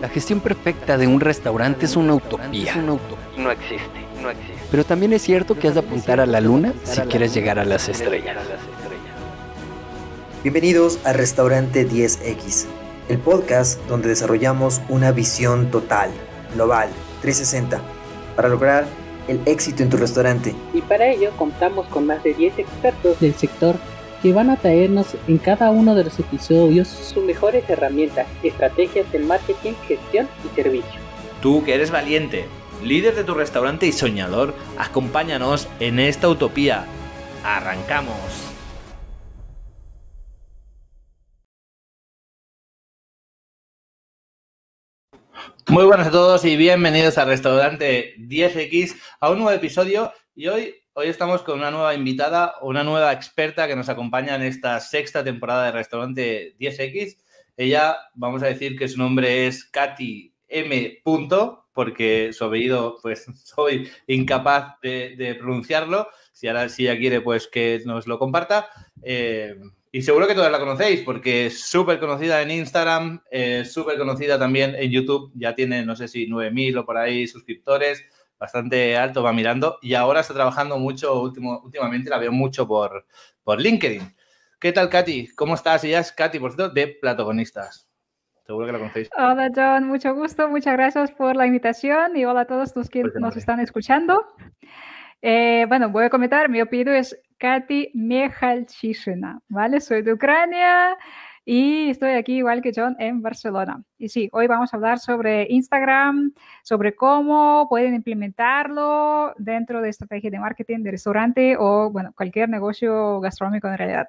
La gestión perfecta de un restaurante es una utopía. No existe, no existe. Pero también es cierto que has de apuntar a la luna si quieres llegar a las estrellas. Bienvenidos a Restaurante 10X, el podcast donde desarrollamos una visión total, global, 360, para lograr el éxito en tu restaurante. Y para ello contamos con más de 10 expertos del sector que van a traernos en cada uno de los episodios sus mejores herramientas, estrategias de marketing, gestión y servicio. Tú que eres valiente, líder de tu restaurante y soñador, acompáñanos en esta utopía. ¡Arrancamos! Muy buenas a todos y bienvenidos al restaurante 10X a un nuevo episodio y hoy Hoy estamos con una nueva invitada, una nueva experta que nos acompaña en esta sexta temporada de Restaurante 10X. Ella, vamos a decir que su nombre es Katy M. porque su apellido, pues soy incapaz de, pronunciarlo. Si ahora si ella quiere, pues que nos lo comparta. Eh, y seguro que todas la conocéis porque es súper conocida en Instagram, súper conocida también en YouTube. Ya tiene, no sé si 9.000 o por ahí suscriptores bastante alto, va mirando y ahora está trabajando mucho, último, últimamente la veo mucho por, por LinkedIn. ¿Qué tal, Katy? ¿Cómo estás? Ella es Katy, por cierto, de Platogonistas. Seguro que la conocéis. Hola, John. Mucho gusto. Muchas gracias por la invitación y hola a todos los que nos están escuchando. Eh, bueno, voy a comentar. Mi apellido es Katy Mechalchishina, ¿vale? Soy de Ucrania. Y estoy aquí igual que John en Barcelona. Y sí, hoy vamos a hablar sobre Instagram, sobre cómo pueden implementarlo dentro de estrategia de marketing de restaurante o, bueno, cualquier negocio gastronómico en realidad.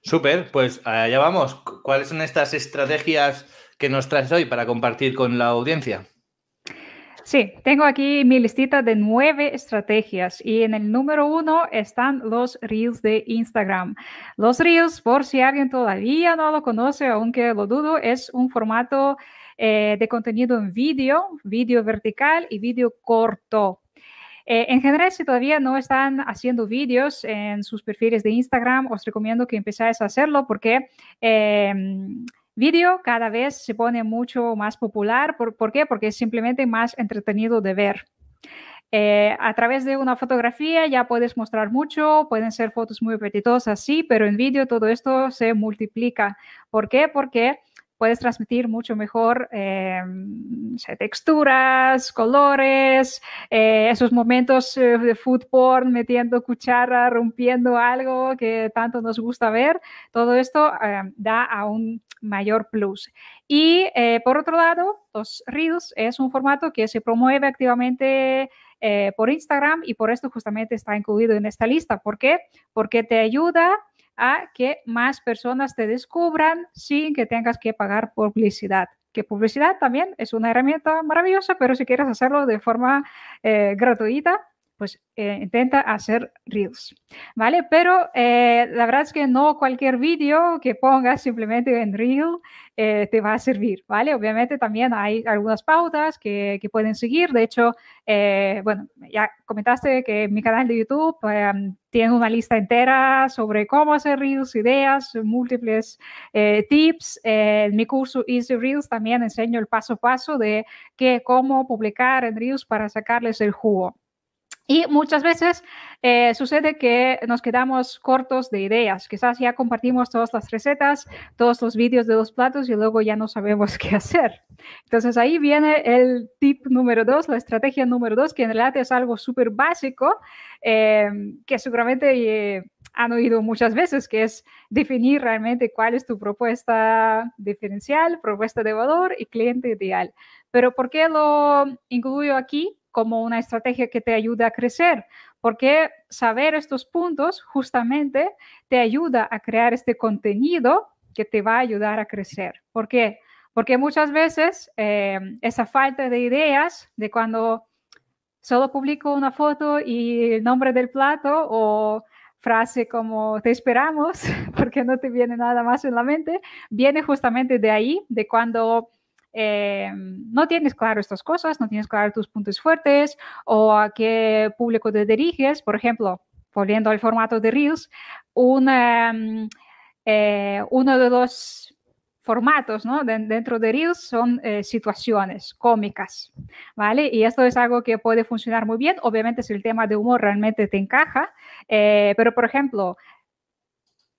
Súper, pues allá vamos. ¿Cuáles son estas estrategias que nos traes hoy para compartir con la audiencia? Sí, tengo aquí mi listita de nueve estrategias y en el número uno están los Reels de Instagram. Los Reels, por si alguien todavía no lo conoce, aunque lo dudo, es un formato eh, de contenido en vídeo, vídeo vertical y vídeo corto. Eh, en general, si todavía no están haciendo vídeos en sus perfiles de Instagram, os recomiendo que empecéis a hacerlo porque em, Vídeo cada vez se pone mucho más popular. ¿Por, qué? Porque es simplemente más entretenido de ver. Eh, a través de una fotografía ya puedes mostrar mucho, pueden ser fotos muy apetitosas, sí, pero en vídeo todo esto se multiplica. ¿Por qué? Porque puedes transmitir mucho mejor eh, texturas, colores, eh, esos momentos eh, de food porn, metiendo cuchara, rompiendo algo que tanto nos gusta ver. Todo esto da a un mayor plus. Y por otro lado, los Reels es un formato que se promueve activamente por Instagram y por esto justamente está incluido en esta lista. ¿Por qué? Porque te ayuda a que más personas te descubran sin que tengas que pagar publicidad. Que publicidad también es una herramienta maravillosa, pero si quieres hacerlo de forma eh, gratuita, pues eh, intenta hacer reels, ¿vale? Pero eh, la verdad es que no cualquier vídeo que pongas simplemente en reel eh, te va a servir, ¿vale? Obviamente también hay algunas pautas que, que pueden seguir. De hecho, bueno, ya comentaste que mi canal de YouTube em, tiene una lista entera sobre cómo hacer reels, ideas, múltiples tips. en mi curso Easy Reels también enseño el paso a paso de que, cómo publicar en reels para sacarles el jugo. Y muchas veces eh, sucede que nos quedamos cortos de ideas. Quizás ya compartimos todas las recetas, todos los vídeos de los platos y luego ya no sabemos qué hacer. Entonces ahí viene el tip número dos, la estrategia número dos, que en realidad es algo súper básico, eh, que seguramente eh, han oído muchas veces, que es definir realmente cuál es tu propuesta diferencial, propuesta de valor y cliente ideal. Pero ¿por qué lo incluyo aquí? Como una estrategia que te ayuda a crecer, porque saber estos puntos justamente te ayuda a crear este contenido que te va a ayudar a crecer. ¿Por qué? Porque muchas veces eh, esa falta de ideas de cuando solo publico una foto y el nombre del plato o frase como te esperamos porque no te viene nada más en la mente, viene justamente de ahí, de cuando eh, no tienes claro estas cosas, no tienes claro tus puntos fuertes o a qué público te diriges, por ejemplo, volviendo al formato de Reels, mm, eh, uno de los formatos ¿no? dentro de Reels son eh, situaciones cómicas, ¿vale? Y esto es algo que puede funcionar muy bien, obviamente si el tema de humor realmente te encaja, pero por ejemplo,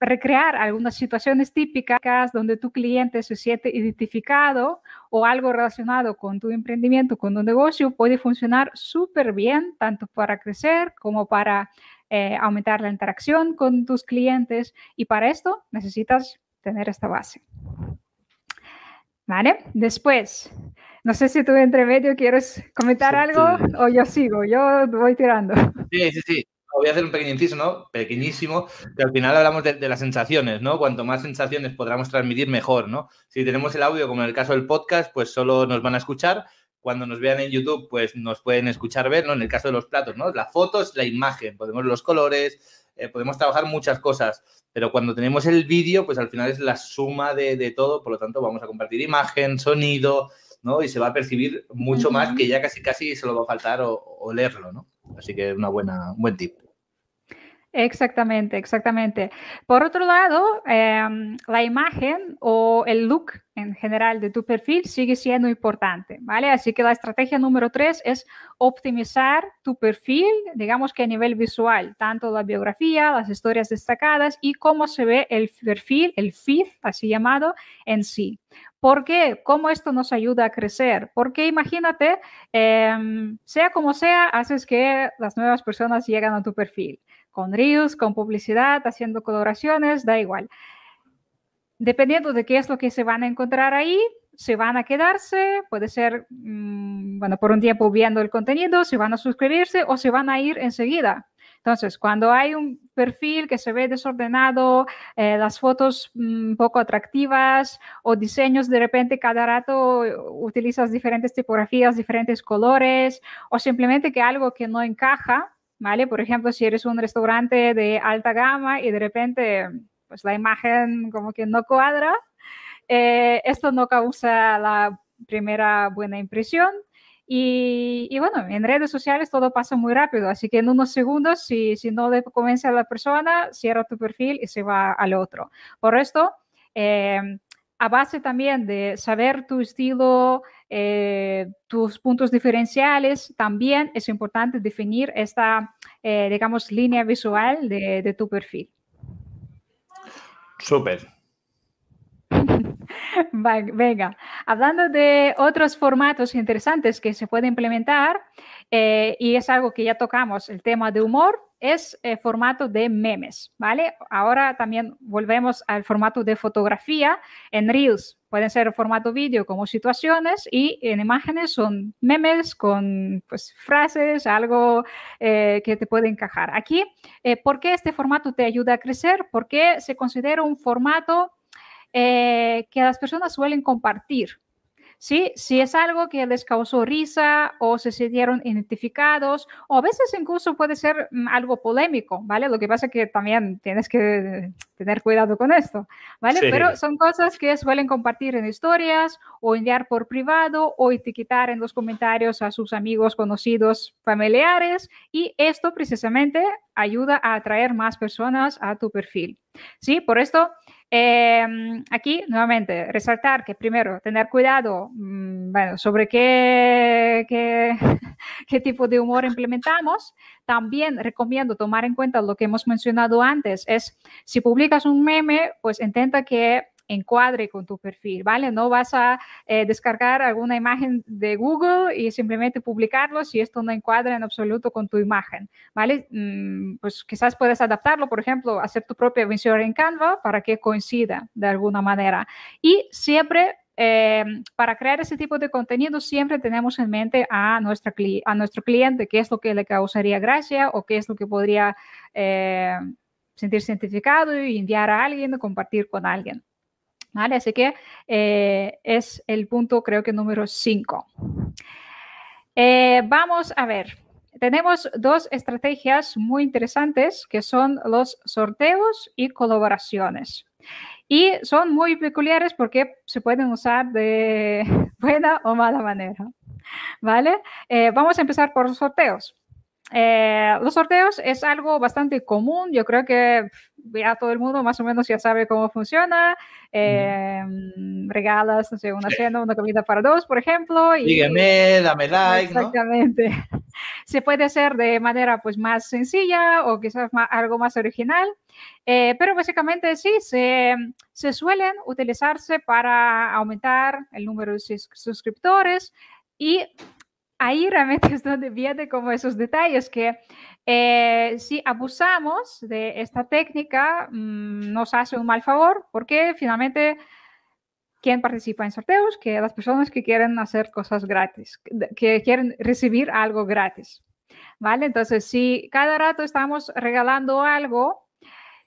recrear algunas situaciones típicas donde tu cliente se siente identificado o algo relacionado con tu emprendimiento, con tu negocio, puede funcionar súper bien, tanto para crecer como para eh, aumentar la interacción con tus clientes. Y para esto necesitas tener esta base. ¿Vale? Después, no sé si tú entre medio quieres comentar algo o yo sigo, yo voy tirando. Sí, sí, sí. Voy a hacer un pequeño inciso, ¿no? Pequeñísimo, que al final hablamos de, las sensaciones, ¿no? Cuanto más sensaciones podamos transmitir, mejor, ¿no? Si tenemos el audio, como en el caso del podcast, pues solo nos van a escuchar. Cuando nos vean en YouTube, pues nos pueden escuchar ver, ¿no? En el caso de los platos, ¿no? Las fotos, la imagen, podemos los colores, eh, podemos trabajar muchas cosas, pero cuando tenemos el vídeo, pues al final es la suma de, todo, por lo tanto vamos a compartir imagen, sonido, ¿no? Y se va a percibir mucho más que ya casi casi se lo va a faltar o, leerlo, ¿no? Así que una buena, un buen tip. Exactamente, exactamente. Por otro lado, em, la imagen o el look en general de tu perfil sigue siendo importante, ¿vale? Así que la estrategia número tres es optimizar tu perfil, digamos que a nivel visual, tanto la biografía, las historias destacadas y cómo se ve el perfil, el feed, así llamado, en sí. ¿Por qué? ¿Cómo esto nos ayuda a crecer? Porque imagínate, em, sea como sea, haces que las nuevas personas lleguen a tu perfil con reels, con publicidad, haciendo coloraciones, da igual. Dependiendo de qué es lo que se van a encontrar ahí, se van a quedarse, puede ser, mm, bueno, por un tiempo viendo el contenido, se van a suscribirse o se van a ir enseguida. Entonces, cuando hay un perfil que se ve desordenado, eh, las fotos mm, poco atractivas o diseños, de repente cada rato utilizas diferentes tipografías, diferentes colores o simplemente que algo que no encaja, ¿vale? Por ejemplo, si eres un restaurante de alta gama y de repente, pues la imagen como que no cuadra, eh, esto no causa la primera buena impresión. Y, bueno, en redes sociales todo pasa muy rápido, así que en unos segundos, si, si no le convence a la persona, cierra tu perfil y se va al otro. Por esto, eh, a base también de saber tu estilo, eh, tus puntos diferenciales, también es importante definir esta, eh, digamos, línea visual de, tu perfil. Súper. Venga, hablando de otros formatos interesantes que se pueden implementar, eh, y es algo que ya tocamos, el tema de humor, es el formato de memes, ¿vale? Ahora también volvemos al formato de fotografía en Reels. Pueden ser formato vídeo como situaciones y en imágenes son memes con pues, frases, algo eh, que te puede encajar. Aquí, eh, ¿por qué este formato te ayuda a crecer? Porque se considera un formato eh, que las personas suelen compartir, ¿sí? Si es algo que les causó risa o se sintieron identificados o a veces incluso puede ser mm, algo polémico, ¿vale? Lo que pasa es que también tienes que tener cuidado con esto, ¿vale? Pero son cosas que suelen compartir en historias o enviar por privado o etiquetar en los comentarios a sus amigos, conocidos, familiares y esto precisamente ayuda a atraer más personas a tu perfil, ¿sí? Por esto Em, aquí, nuevamente, resaltar que primero, tener cuidado mm, sobre qué, qué, qué, tipo de humor implementamos. También recomiendo tomar en cuenta lo que hemos mencionado antes, es si publicas un meme, pues intenta que encuadre con tu perfil, ¿vale? No vas a eh, descargar alguna imagen de Google y simplemente publicarlo si esto no encuadra en absoluto con tu imagen, ¿vale? Mm, pues quizás puedes adaptarlo, por ejemplo, hacer tu propia visión en Canva para que coincida de alguna manera. Y siempre eh, para crear ese tipo de contenido siempre tenemos en mente a, nuestro cliente, qué es lo que le causaría gracia o qué es lo que podría eh, sentirse identificado y enviar a alguien compartir con alguien. ¿Vale? Así que eh, es el punto, creo que número 5. Eh, vamos a ver. Tenemos dos estrategias muy interesantes que son los sorteos y colaboraciones. Y son muy peculiares porque se pueden usar de buena o mala manera. ¿Vale? Eh, vamos a empezar por los sorteos. los sorteos es algo bastante común. Yo creo que ya todo el mundo más o menos ya sabe cómo funciona. Eh, regalas, no sé, una cena, una comida para dos, por ejemplo. Y, Dígame, dame like. Exactamente. Se puede hacer de manera pues más sencilla o quizás algo más original, eh, pero básicamente sí, se, se suelen utilizarse para aumentar el número de suscriptores y ahí realmente es donde viene como esos detalles que eh, si abusamos de esta técnica mm, nos hace un mal favor porque finalmente quien participa en sorteos, que las personas que quieren hacer cosas gratis, que quieren recibir algo gratis. ¿Vale? Entonces, si cada rato estamos regalando algo,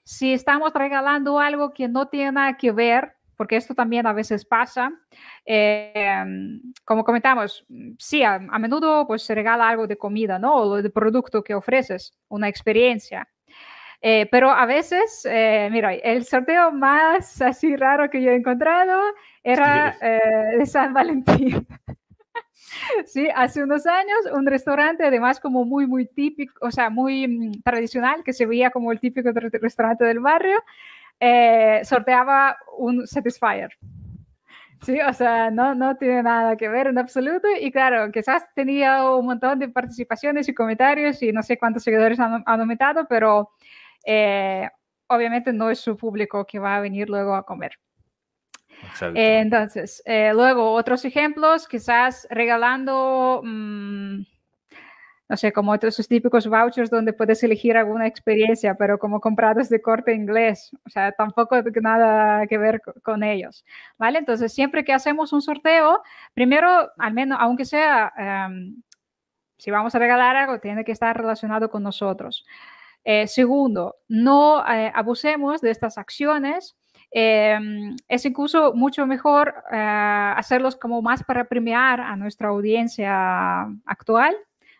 si estamos regalando algo que no tiene nada que ver porque esto también a veces pasa. Em, como comentamos, sí, a, menudo pues se regala algo de comida, ¿no? O de producto que ofreces, una experiencia. Eh, pero a veces, eh, mira, el sorteo más así raro que yo he encontrado era eh, de San Valentín. sí, hace unos años, un restaurante, además como muy, muy típico, o sea, muy mm, tradicional, que se veía como el típico restaurante del barrio, eh, sorteaba un Satisfyer. Sí, o sea, no, no tiene nada que ver en absoluto. Y claro, quizás tenía un montón de participaciones y comentarios y no sé cuántos seguidores han, aumentado, pero eh, obviamente no es su público que va a venir luego a comer. entonces, eh, luego otros ejemplos, quizás regalando... Mm, no sé, como otros típicos vouchers donde puedes elegir alguna experiencia, pero como comprados de corte inglés, o sea, tampoco nada que ver con ellos, ¿vale? Entonces, siempre que hacemos un sorteo, primero, al menos, aunque sea, em, si vamos a regalar algo, tiene que estar relacionado con nosotros. Eh, segundo, no eh, abusemos de estas acciones. Em, es incluso mucho mejor eh, hacerlos como más para premiar a nuestra audiencia actual,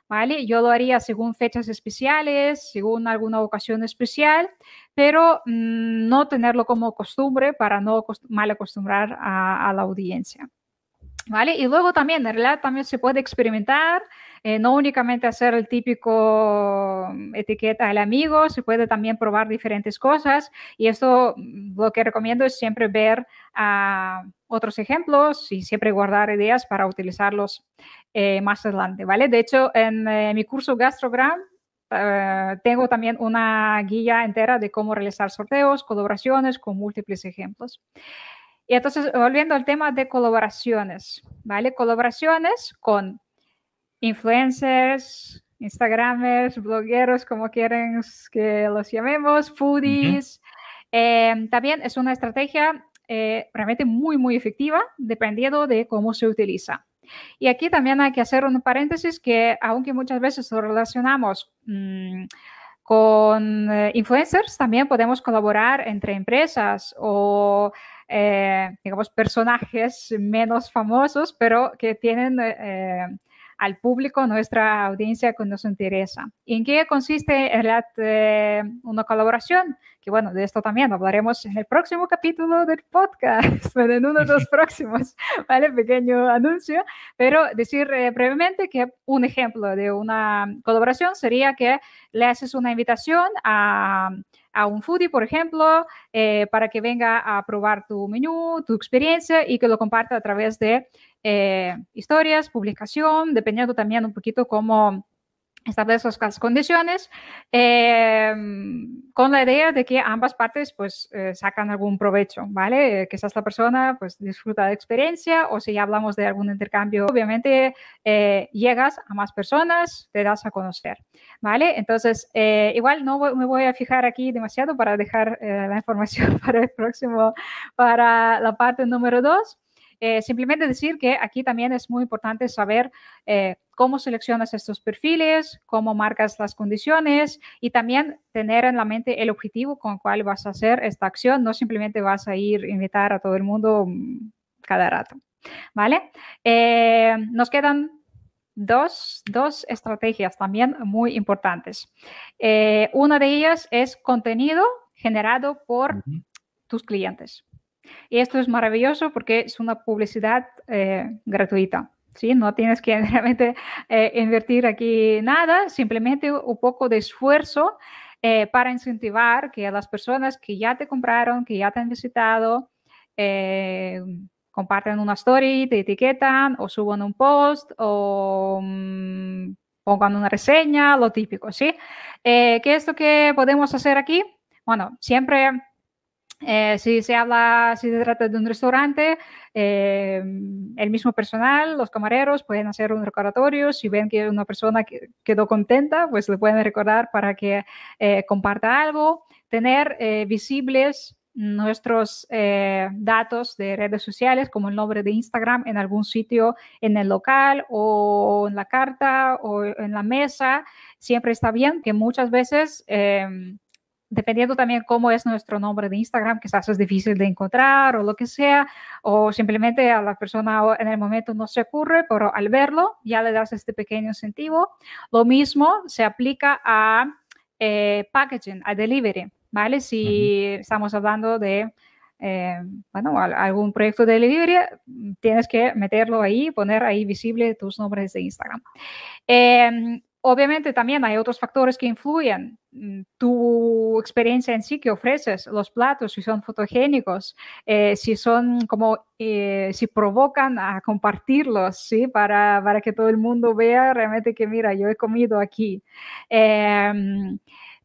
¿vale? Yo lo haría según fechas especiales, según alguna ocasión especial, pero mm, no tenerlo como costumbre para no mal acostumbrar a, la audiencia. ¿Vale? Y luego también, en realidad también se puede experimentar, eh, no únicamente hacer el típico mm, etiqueta al amigo, se puede también probar diferentes cosas y esto mm, lo que recomiendo es siempre ver a otros ejemplos y siempre guardar ideas para utilizarlos eh, más adelante, ¿vale? De hecho, en eh, mi curso Gastrogram eh, tengo también una guía entera de cómo realizar sorteos, colaboraciones con múltiples ejemplos. Y entonces, volviendo al tema de colaboraciones, ¿vale? Colaboraciones con influencers, instagramers, blogueros, como quieren que los llamemos, foodies. también es una estrategia realmente muy, muy efectiva, dependiendo de cómo se utiliza. Y aquí también hay que hacer un paréntesis que aunque muchas veces lo relacionamos mm, con eh, influencers, también podemos colaborar entre empresas o, eh, digamos, personajes menos famosos, pero que tienen eh, al público, nuestra audiencia que nos interesa. ¿Y en qué consiste en eh, una colaboración? Que bueno, de esto también hablaremos en el próximo capítulo del podcast, en uno de los próximos, ¿vale? Pequeño anuncio, pero decir eh, brevemente que un ejemplo de una colaboración sería que le haces una invitación a a un foodie, por ejemplo, eh, para que venga a probar tu menú, tu experiencia y que lo comparta a través de eh, historias, publicación, dependiendo también un poquito cómo establecer las condiciones em, con la idea de que ambas partes pues eh, sacan algún provecho, ¿vale? Que esa persona pues disfruta de experiencia o si ya hablamos de algún intercambio, obviamente eh, llegas a más personas, te das a conocer, ¿vale? Entonces, igual no me voy a fijar aquí demasiado para dejar la información para el próximo, para la parte número dos. Eh, simplemente decir que aquí también es muy importante saber eh, cómo seleccionas estos perfiles, cómo marcas las condiciones y también tener en la mente el objetivo con el cual vas a hacer esta acción. No simplemente vas a ir a invitar a todo el mundo mm, cada rato. ¿Vale? Eh, nos quedan dos, dos, estrategias también muy importantes. una de ellas es contenido generado por tus clientes. Y esto es maravilloso porque es una publicidad eh, gratuita. ¿sí? No tienes que realmente eh, invertir aquí nada, simplemente un poco de esfuerzo eh, para incentivar que las personas que ya te compraron, que ya te han visitado, eh, comparten una story, te etiquetan o suban un post o mm, pongan una reseña, lo típico, ¿sí? ¿Qué es lo que podemos hacer aquí? Bueno, siempre eh, si se habla, si se trata de un restaurante, eh, el mismo personal, los camareros pueden hacer un recordatorio. Si ven que una persona quedó contenta, pues le pueden recordar para que eh, comparta algo. Tener visibles nuestros datos de redes sociales, como el nombre de Instagram, en algún sitio en el local o en la carta o en la mesa. Siempre está bien que muchas veces dependiendo también cómo es nuestro nombre de Instagram, quizás es difícil de encontrar o lo que sea, o simplemente a la persona en el momento no se ocurre, pero al verlo ya le das este pequeño incentivo. Lo mismo se aplica a eh, packaging, a delivery, ¿vale? Si estamos hablando de... Eh, bueno, algún proyecto de delivery, tienes que meterlo ahí, poner ahí visible tus nombres de Instagram. Eh, Obviamente también hay otros factores que influyen. Mm, tu experiencia en sí que ofreces, los platos, si son fotogénicos, eh, si son como, eh, si provocan a compartirlos, ¿sí? Para, para, que todo el mundo vea realmente que, mira, yo he comido aquí. Em,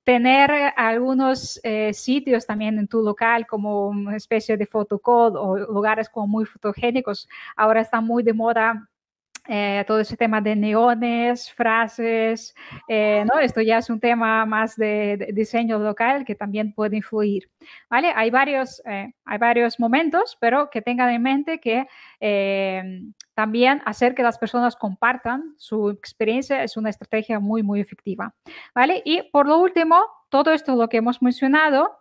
tener algunos eh, sitios también en tu local como una especie de photocall o lugares como muy fotogénicos. Ahora está muy de moda eh, todo ese tema de neones, frases, eh, ¿no? Esto ya es un tema más de, diseño local que también puede influir, ¿vale? Hay varios, eh, hay varios momentos, pero que tengan en mente que también hacer que las personas compartan su experiencia es una estrategia muy, muy efectiva, ¿vale? Y por lo último, todo esto lo que hemos mencionado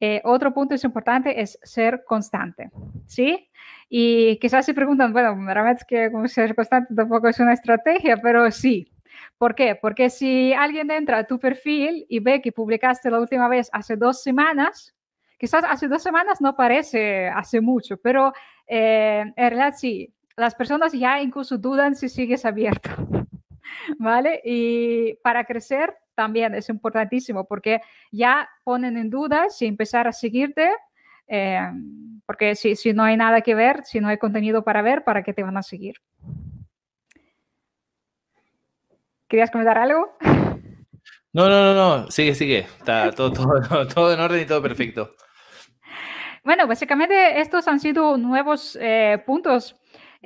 eh, otro punto es importante es ser constante, ¿sí? Y quizás se preguntan, bueno, es que ser constante tampoco es una estrategia, pero sí. ¿Por qué? Porque si alguien entra a tu perfil y ve que publicaste la última vez hace dos semanas, quizás hace dos semanas no parece hace mucho, pero eh, en realidad sí, las personas ya incluso dudan si sigues abierto, ¿vale? Y para crecer también es importantísimo porque ya ponen en duda si empezar a seguirte, eh, porque si, si no hay nada que ver, si no hay contenido para ver, ¿para qué te van a seguir? ¿Querías comentar algo? No, no, no, no, sigue, sigue. Está todo, todo, todo en orden y todo perfecto. Bueno, básicamente estos han sido nuevos eh, puntos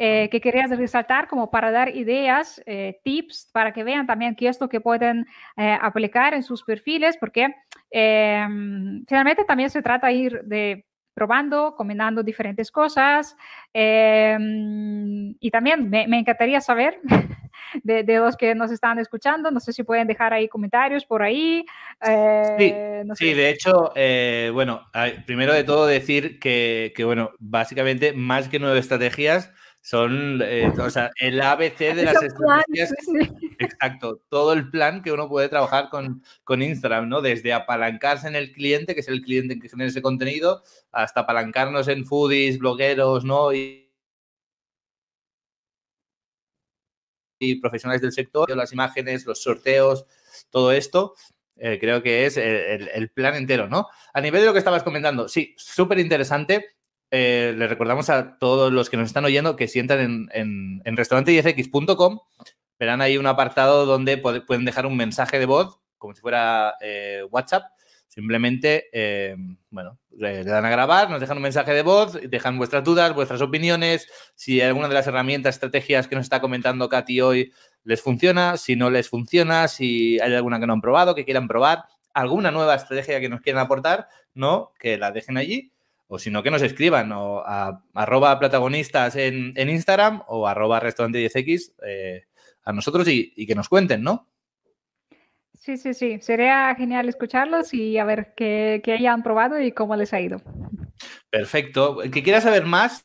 eh, que querías resaltar como para dar ideas, eh, tips, para que vean también qué es lo que pueden eh, aplicar en sus perfiles, porque em, finalmente también se trata de ir de probando, combinando diferentes cosas. Em, y también me, encantaría saber de, los que nos están escuchando, no sé si pueden dejar ahí comentarios por ahí. sí, sí, de hecho, bueno, primero de todo decir que, que, bueno, básicamente más que nueve estrategias, son, eh, o sea, el ABC de las estrategias. Exacto, todo el plan que uno puede trabajar con, con Instagram, ¿no? Desde apalancarse en el cliente, que es el cliente que genera ese contenido, hasta apalancarnos en foodies, blogueros, ¿no? Y, profesionales del sector, las imágenes, los sorteos, todo esto. Eh, creo que es el, el, plan entero, ¿no? A nivel de lo que estabas comentando, sí, súper interesante. Eh, le recordamos a todos los que nos están oyendo que si entran en, en, restaurante10x.com, verán ahí un apartado donde pueden dejar un mensaje de voz, como si fuera eh, WhatsApp. Simplemente, eh, bueno, le, dan a grabar, nos dejan un mensaje de voz, dejan vuestras dudas, vuestras opiniones, si alguna de las herramientas, estrategias que nos está comentando Katy hoy les funciona, si no les funciona, si hay alguna que no han probado, que quieran probar, alguna nueva estrategia que nos quieran aportar, ¿no? Que la dejen allí o si no, que nos escriban o a arroba protagonistas en, Instagram o arroba restaurante 10x eh, a nosotros y, que nos cuenten, ¿no? Sí, sí, sí. Sería genial escucharlos y a ver qué, qué hayan probado y cómo les ha ido. Perfecto. ¿Que quieras saber más?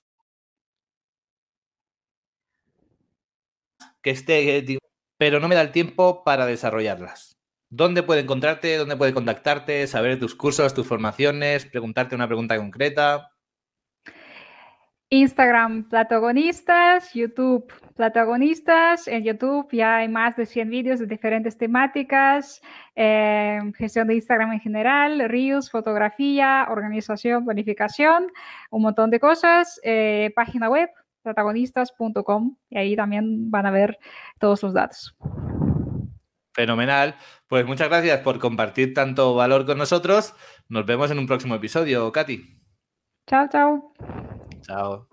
Que esté, pero no me da el tiempo para desarrollarlas. ¿Dónde puede encontrarte? ¿Dónde puede contactarte? Saber tus cursos, tus formaciones, preguntarte una pregunta concreta. Instagram Platagonistas, YouTube Platagonistas. En YouTube ya hay más de 100 vídeos de diferentes temáticas, eh, gestión de Instagram en general, reels, fotografía, organización, planificación, un montón de cosas. Eh, página web protagonistas.com y ahí también van a ver todos los datos. Fenomenal. Pues muchas gracias por compartir tanto valor con nosotros. Nos vemos en un próximo episodio, Katy. Chao, chao. Chao.